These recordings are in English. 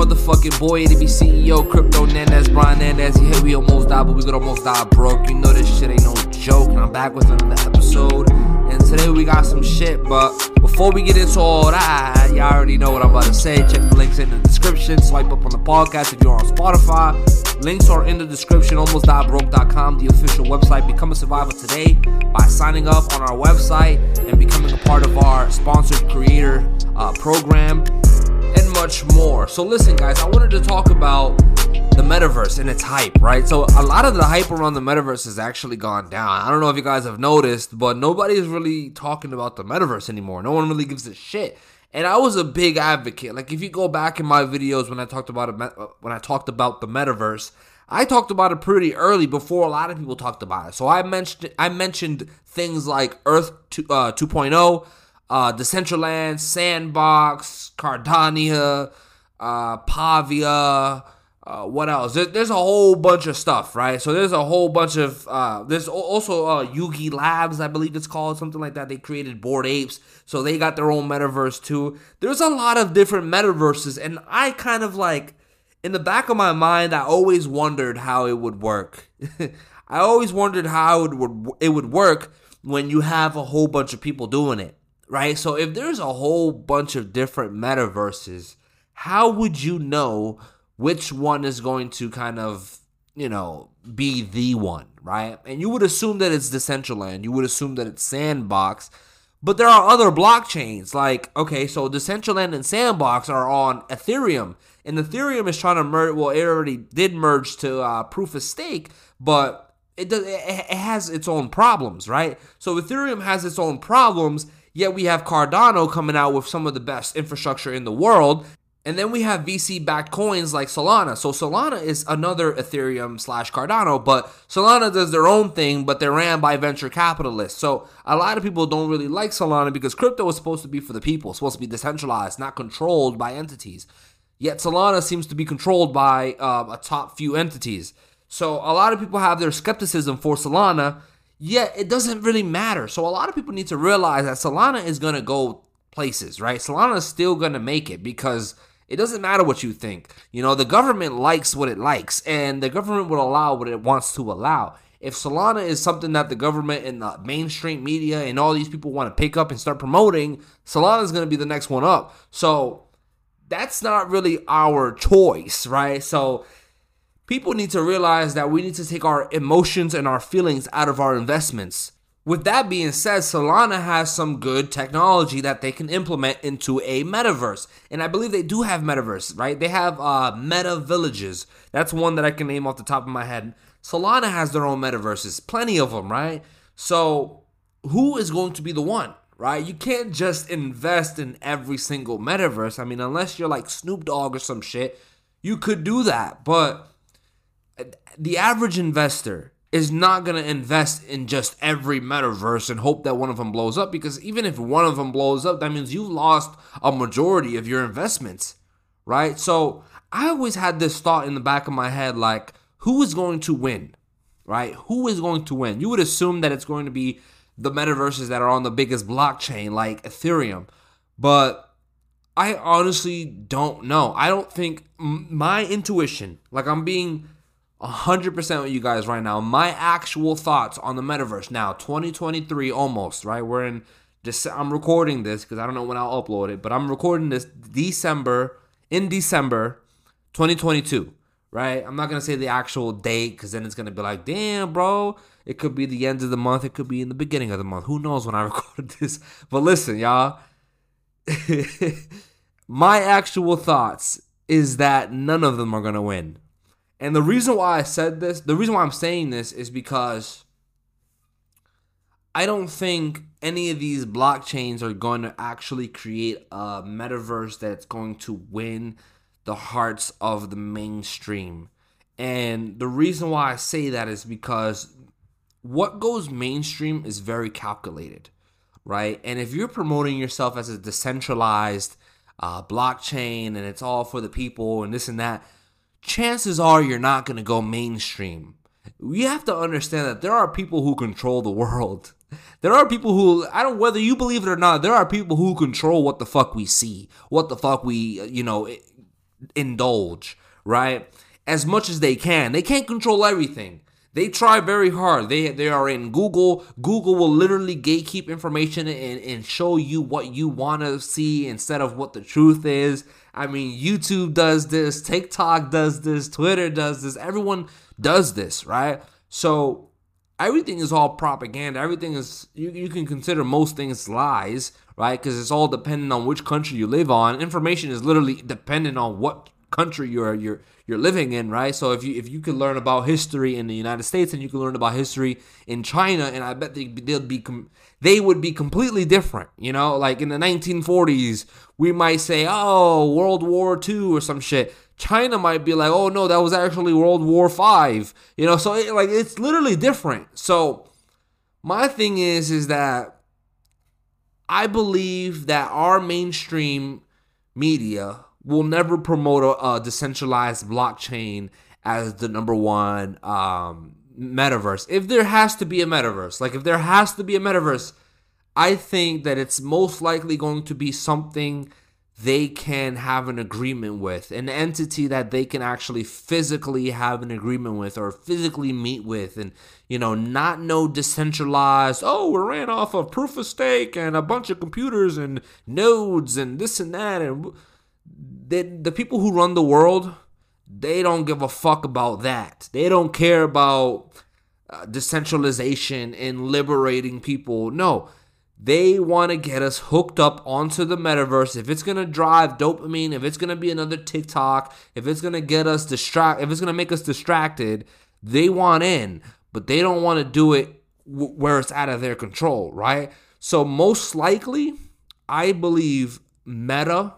motherfucking boy, ADB CEO, Crypto Nandez, Brian Nandez. Yeah, we almost died, but we could almost die broke. You know this shit ain't no joke, and I'm back with another episode. And today we got some shit, but before we get into all that, y'all already know what I'm about to say. Check the links in the description. Swipe up on the podcast if you're on Spotify. Links are in the description. AlmostDiedBroke.com, the official website. Become a survivor today by signing up on our website and becoming a part of our sponsored creator uh, program much more. So, listen, guys, I wanted to talk about the metaverse and its hype, right? So, a lot of the hype around the metaverse has actually gone down. I don't know if you guys have noticed, but nobody is really talking about the metaverse anymore. No one really gives a shit. And I was a big advocate. Like if you go back in my videos when I talked about it, when I talked about the metaverse, I talked about it pretty early before a lot of people talked about it. So I mentioned I mentioned things like Earth 2, uh, 2.0, uh, Decentraland, Sandbox, Cardania, uh, Pavia, uh, what else? There, there's a whole bunch of stuff, right? So there's a whole bunch of uh, there's also uh, Yuga Labs, I believe it's called something like that. They created Bored Apes, so they got their own metaverse too. There's a lot of different metaverses, and I kind of like in the back of my mind, I always wondered how it would work. I always wondered how it would it would work when you have a whole bunch of people doing it, right? So if there's a whole bunch of different metaverses, how would you know? which one is going to kind of, you know, be the one, right? And you would assume that it's Decentraland, you would assume that it's Sandbox, but there are other blockchains. Like, okay, so Decentraland and Sandbox are on Ethereum, and Ethereum is trying to merge. Well, it already did merge to uh, Proof of Stake, but it does. It has its own problems, right? So Ethereum has its own problems. Yet we have Cardano coming out with some of the best infrastructure in the world, and then we have VC backed coins like Solana. So Solana is another Ethereum slash Cardano, but Solana does their own thing, but they're ran by venture capitalists. So a lot of people don't really like Solana because crypto is supposed to be for the people, supposed to be decentralized, not controlled by entities. Yet Solana seems to be controlled by uh, a top few entities. So a lot of people have their skepticism for Solana, yet it doesn't really matter. So a lot of people need to realize that Solana is going to go places, right? Solana is still going to make it because it doesn't matter what you think. You know, the government likes what it likes, and the government will allow what it wants to allow. If Solana is something that the government and the mainstream media and all these people want to pick up and start promoting, Solana is going to be the next one up. So that's not really our choice, right? So people need to realize that we need to take our emotions and our feelings out of our investments. With that being said, Solana has some good technology that they can implement into a metaverse. And I believe they do have metaverse, right? They have uh, meta villages. That's one that I can name off the top of my head. Solana has their own metaverses, plenty of them, right? So, who is going to be the one, right? You can't just invest in every single metaverse. I mean, unless you're like Snoop Dogg or some shit, you could do that. But the average investor, is not going to invest in just every metaverse and hope that one of them blows up because even if one of them blows up, that means you've lost a majority of your investments, right? So I always had this thought in the back of my head like, who is going to win, right? Who is going to win? You would assume that it's going to be the metaverses that are on the biggest blockchain like Ethereum, but I honestly don't know. I don't think my intuition, like I'm being 100% with you guys right now. My actual thoughts on the metaverse now, 2023 almost, right? We're in I'm recording this because I don't know when I'll upload it, but I'm recording this December in December 2022, right? I'm not gonna say the actual date because then it's gonna be like, damn, bro, it could be the end of the month, it could be in the beginning of the month. Who knows when I recorded this? But listen, y'all, my actual thoughts is that none of them are gonna win. And the reason why I said this, the reason why I'm saying this is because I don't think any of these blockchains are going to actually create a metaverse that's going to win the hearts of the mainstream. And the reason why I say that is because what goes mainstream is very calculated, right? And if you're promoting yourself as a decentralized uh, blockchain and it's all for the people and this and that, chances are you're not going to go mainstream. We have to understand that there are people who control the world. There are people who I don't whether you believe it or not. There are people who control what the fuck we see, what the fuck we you know indulge, right? As much as they can. They can't control everything. They try very hard. They they are in Google. Google will literally gatekeep information and, and show you what you want to see instead of what the truth is. I mean, YouTube does this, TikTok does this, Twitter does this. Everyone does this, right? So everything is all propaganda. Everything is you, you can consider most things lies, right? Because it's all dependent on which country you live on. Information is literally dependent on what country you're you're you're living in, right? So if you if you could learn about history in the United States and you can learn about history in China, and I bet they, they'll be com- they would be completely different. You know, like in the 1940s, we might say, "Oh, World War II" or some shit. China might be like, "Oh no, that was actually World War Five." You know, so it, like it's literally different. So my thing is, is that I believe that our mainstream media will never promote a, a decentralized blockchain as the number one um, metaverse. If there has to be a metaverse, like if there has to be a metaverse, I think that it's most likely going to be something they can have an agreement with, an entity that they can actually physically have an agreement with or physically meet with, and you know, not no decentralized, oh, we ran off of proof of stake and a bunch of computers and nodes and this and that and they, the people who run the world, they don't give a fuck about that. They don't care about uh, decentralization and liberating people. No, they want to get us hooked up onto the metaverse. If it's gonna drive dopamine, if it's gonna be another TikTok, if it's gonna get us distract, if it's gonna make us distracted, they want in, but they don't want to do it w- where it's out of their control, right? So most likely, I believe Meta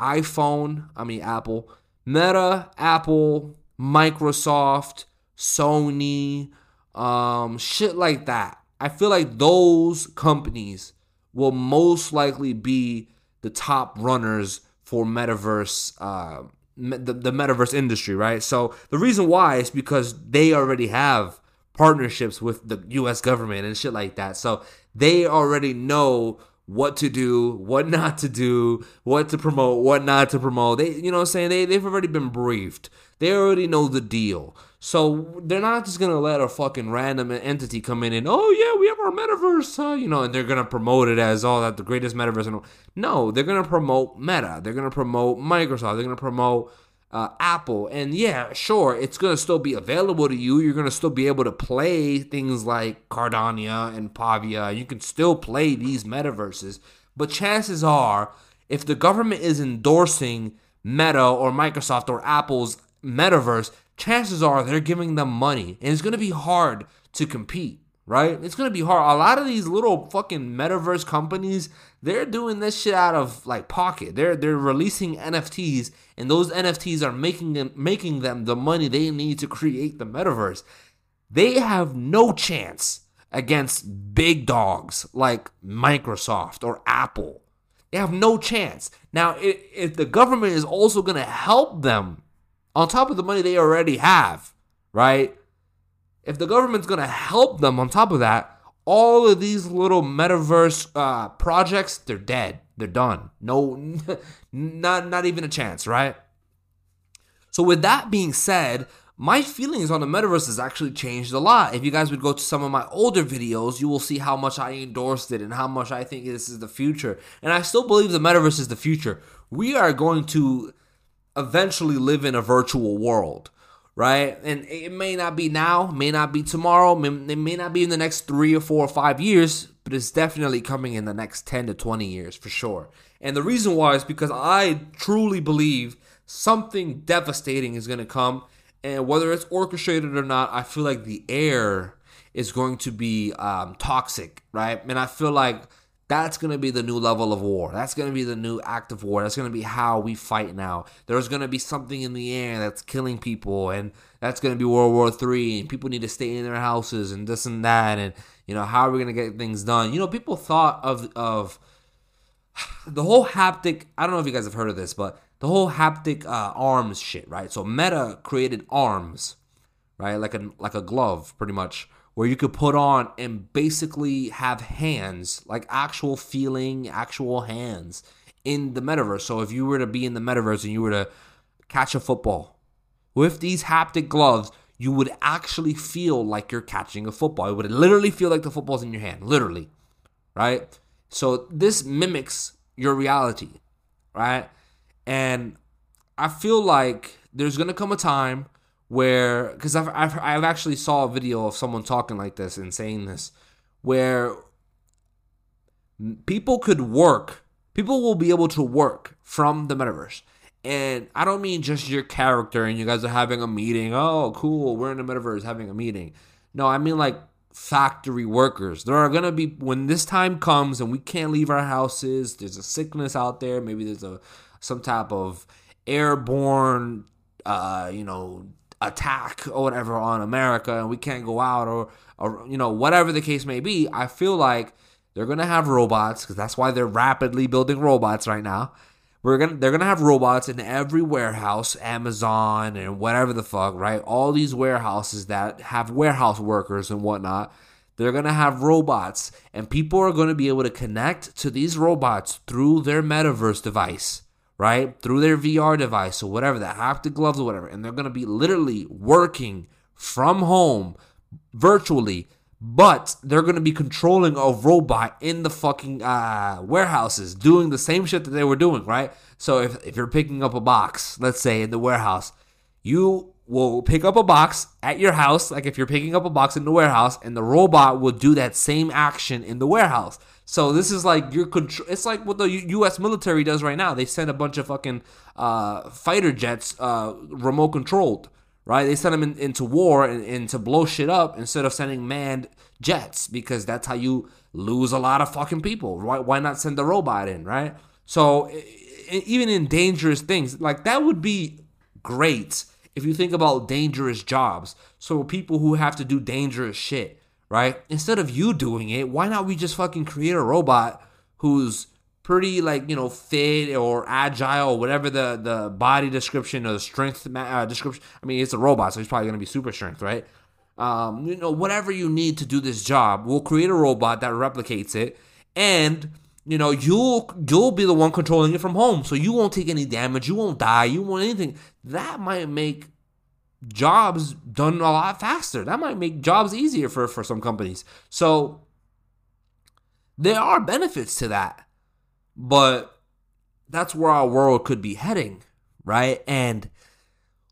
iPhone, I mean Apple, Meta, Apple, Microsoft, Sony, um, shit like that. I feel like those companies will most likely be the top runners for metaverse, uh, the, the metaverse industry, right? So the reason why is because they already have partnerships with the U.S. government and shit like that. So they already know what to do, what not to do, what to promote, what not to promote. They, you know, I'm saying they they've already been briefed. They already know the deal. So they're not just gonna let a fucking random entity come in and oh yeah, we have our metaverse, uh, you know, and they're gonna promote it as all oh, that the greatest metaverse. No, they're gonna promote Meta. They're gonna promote Microsoft. They're gonna promote uh, Apple. And yeah, sure, it's going to still be available to you. You're going to still be able to play things like Cardania and Pavia. You can still play these metaverses. But chances are, if the government is endorsing Meta or Microsoft or Apple's metaverse, chances are they're giving them money. And it's going to be hard to compete right? It's gonna be hard. A lot of these little fucking metaverse companies, they're doing this shit out of like pocket. They're they're releasing NFTs, and those NFTs are making them making them the money they need to create the metaverse. They have no chance against big dogs like Microsoft or Apple. They have no chance. Now, if, the government is also gonna help them on top of the money they already have, right? If the government's going to help them on top of that, all of these little metaverse uh, projects, they're dead. They're done. No, not not even a chance, right? So with that being said, my feelings on the metaverse has actually changed a lot. If you guys would go to some of my older videos, you will see how much I endorsed it and how much I think this is the future. And I still believe the metaverse is the future. We are going to eventually live in a virtual world right? And it may not be now, may not be tomorrow, may, it may not be in the next three or four or five years, but it's definitely coming in the next 10 to 20 years for sure. And the reason why is because I truly believe something devastating is going to come. And whether it's orchestrated or not, I feel like the air is going to be um, toxic, right? And I feel like that's going to be the new level of war. That's going to be the new act of war. That's going to be how we fight now. There's going to be something in the air that's killing people, and that's going to be World War Three. And people need to stay in their houses, and this and that, and you know how are we going to get things done? You know, people thought of of the whole haptic. I don't know if you guys have heard of this, but the whole haptic uh, arms shit, right? So Meta created arms, right, like a like a glove, pretty much where you could put on and basically have hands, like actual feeling, actual hands in the metaverse. So if you were to be in the metaverse and you were to catch a football. With these haptic gloves, you would actually feel like you're catching a football. It would literally feel like the football's in your hand, literally, right? So this mimics your reality, right? And I feel like there's gonna come a time where, because I've, I've I've actually saw a video of someone talking like this and saying this, where people could work, people will be able to work from the metaverse. And I don't mean just your character and you guys are having a meeting. Oh, cool, we're in the metaverse having a meeting. No, I mean like factory workers. There are gonna be when this time comes and we can't leave our houses. There's a sickness out there. Maybe there's a some type of airborne, uh, you know, attack or whatever on America, and we can't go out or or you know whatever the case may be. I feel like they're gonna have robots because that's why they're rapidly building robots right now we're gonna they're gonna have robots in every warehouse, Amazon and whatever the fuck, right? All these warehouses that have warehouse workers and whatnot. They're gonna have robots, and people are gonna be able to connect to these robots through their metaverse device, right? Through their VR device or whatever, that haptic gloves or whatever, and they're gonna be literally working from home virtually but they're to be controlling a robot in the fucking uh, warehouses doing the same shit that they were doing, right? So if, if you're picking up a box, let's say in the warehouse, you will pick up a box at your house, like if you're picking up a box in the warehouse, and the robot will do that same action in the warehouse. So this is like your control. It's like what the U.S. military does right now. They send a bunch of fucking uh, fighter jets, uh, remote controlled right? They send them in, into war and, and to blow shit up instead of sending manned jets because that's how you lose a lot of fucking people. Why, why not send the robot in, right? So even in dangerous things, like that would be great if you think about dangerous jobs. So people who have to do dangerous shit, right? Instead of you doing it, why not we just fucking create a robot who's pretty like you know fit or agile or whatever the the body description or the strength uh, description i mean it's a robot so he's probably going to be super strength right um, you know whatever you need to do this job we'll create a robot that replicates it and you know you'll you'll be the one controlling it from home so you won't take any damage you won't die you won't anything that might make jobs done a lot faster that might make jobs easier for for some companies so there are benefits to that but that's where our world could be heading, right? And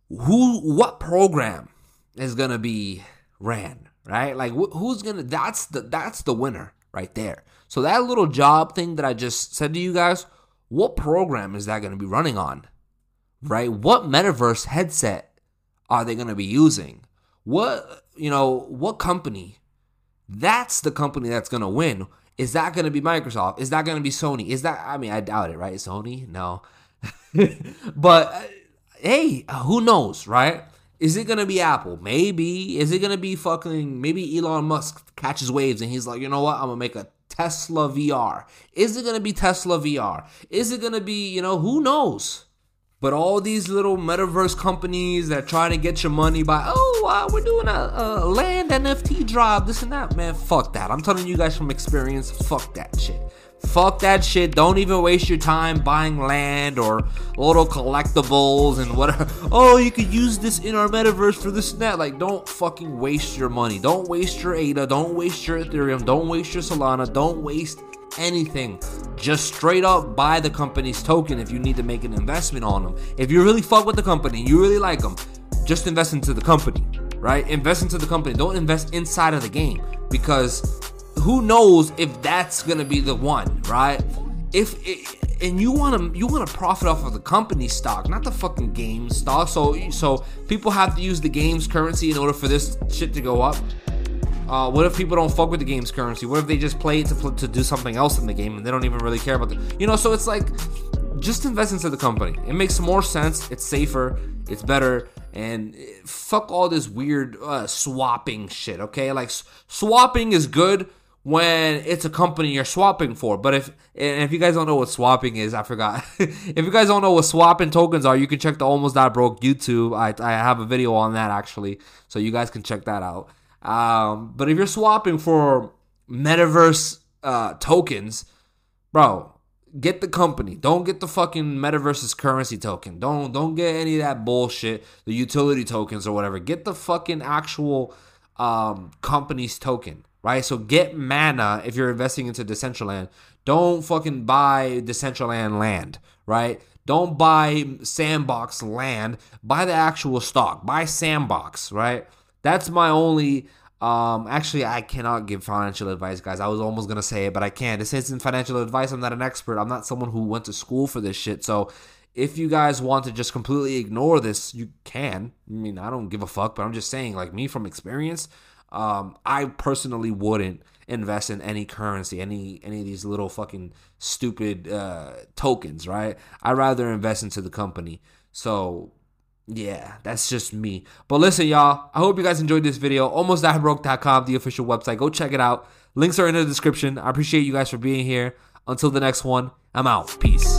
who, what program is gonna be ran, right? Like wh- who's gonna? That's the that's the winner right there. So that little job thing that I just said to you guys, what program is that gonna be running on, right? What metaverse headset are they gonna be using? What you know? What company? That's the company that's gonna win is that going to be Microsoft? Is that going to be Sony? Is that, I mean, I doubt it, right? Sony? No. but hey, who knows, right? Is it going to be Apple? Maybe. Is it going to be fucking, maybe Elon Musk catches waves and he's like, you know what? I'm going to make a Tesla VR. Is it going to be Tesla VR? Is it going to be, you know, who knows? But all these little metaverse companies that try to get your money by, oh, uh, we're doing a, a, land NFT drop, this and that, man, fuck that. I'm telling you guys from experience, fuck that shit. Fuck that shit. Don't even waste your time buying land or little collectibles and whatever. Oh, you could use this in our metaverse for this and that. Like, don't fucking waste your money. Don't waste your ADA. Don't waste your Ethereum. Don't waste your Solana. Don't waste anything. Just straight up buy the company's token if you need to make an investment on them. If you really fuck with the company, you really like them, just invest into the company, right? Invest into the company. Don't invest inside of the game because who knows if that's gonna be the one, right? If it, and you want to you want to profit off of the company stock, not the fucking game stock. So so people have to use the game's currency in order for this shit to go up. Uh, what if people don't fuck with the game's currency? What if they just play it to, to do something else in the game and they don't even really care about the, you know? So it's like, just invest into the company. It makes more sense. It's safer. It's better. And fuck all this weird uh, swapping shit. Okay, like swapping is good when it's a company you're swapping for. But if and if you guys don't know what swapping is, I forgot. if you guys don't know what swapping tokens are, you can check the Almost Died Broke YouTube. I I have a video on that actually, so you guys can check that out. Um, but if you're swapping for metaverse uh, tokens, bro, get the company. Don't get the fucking metaverse's currency token. Don't don't get any of that bullshit, the utility tokens or whatever. Get the fucking actual um company's token, right? So get mana if you're investing into Decentraland. Don't fucking buy Decentraland land, right? Don't buy Sandbox land. Buy the actual stock. Buy Sandbox, right? That's my only um, actually, I cannot give financial advice, guys. I was almost gonna say it, but I can't. This isn't financial advice. I'm not an expert. I'm not someone who went to school for this shit. So, if you guys want to just completely ignore this, you can. I mean, I don't give a fuck, but I'm just saying, like me from experience, um, I personally wouldn't invest in any currency, any any of these little fucking stupid uh, tokens, right? I'd rather invest into the company. So yeah, that's just me. But listen, y'all, I hope you guys enjoyed this video. AlmostDiedBroke.com, the official website. Go check it out. Links are in the description. I appreciate you guys for being here. Until the next one, I'm out. Peace.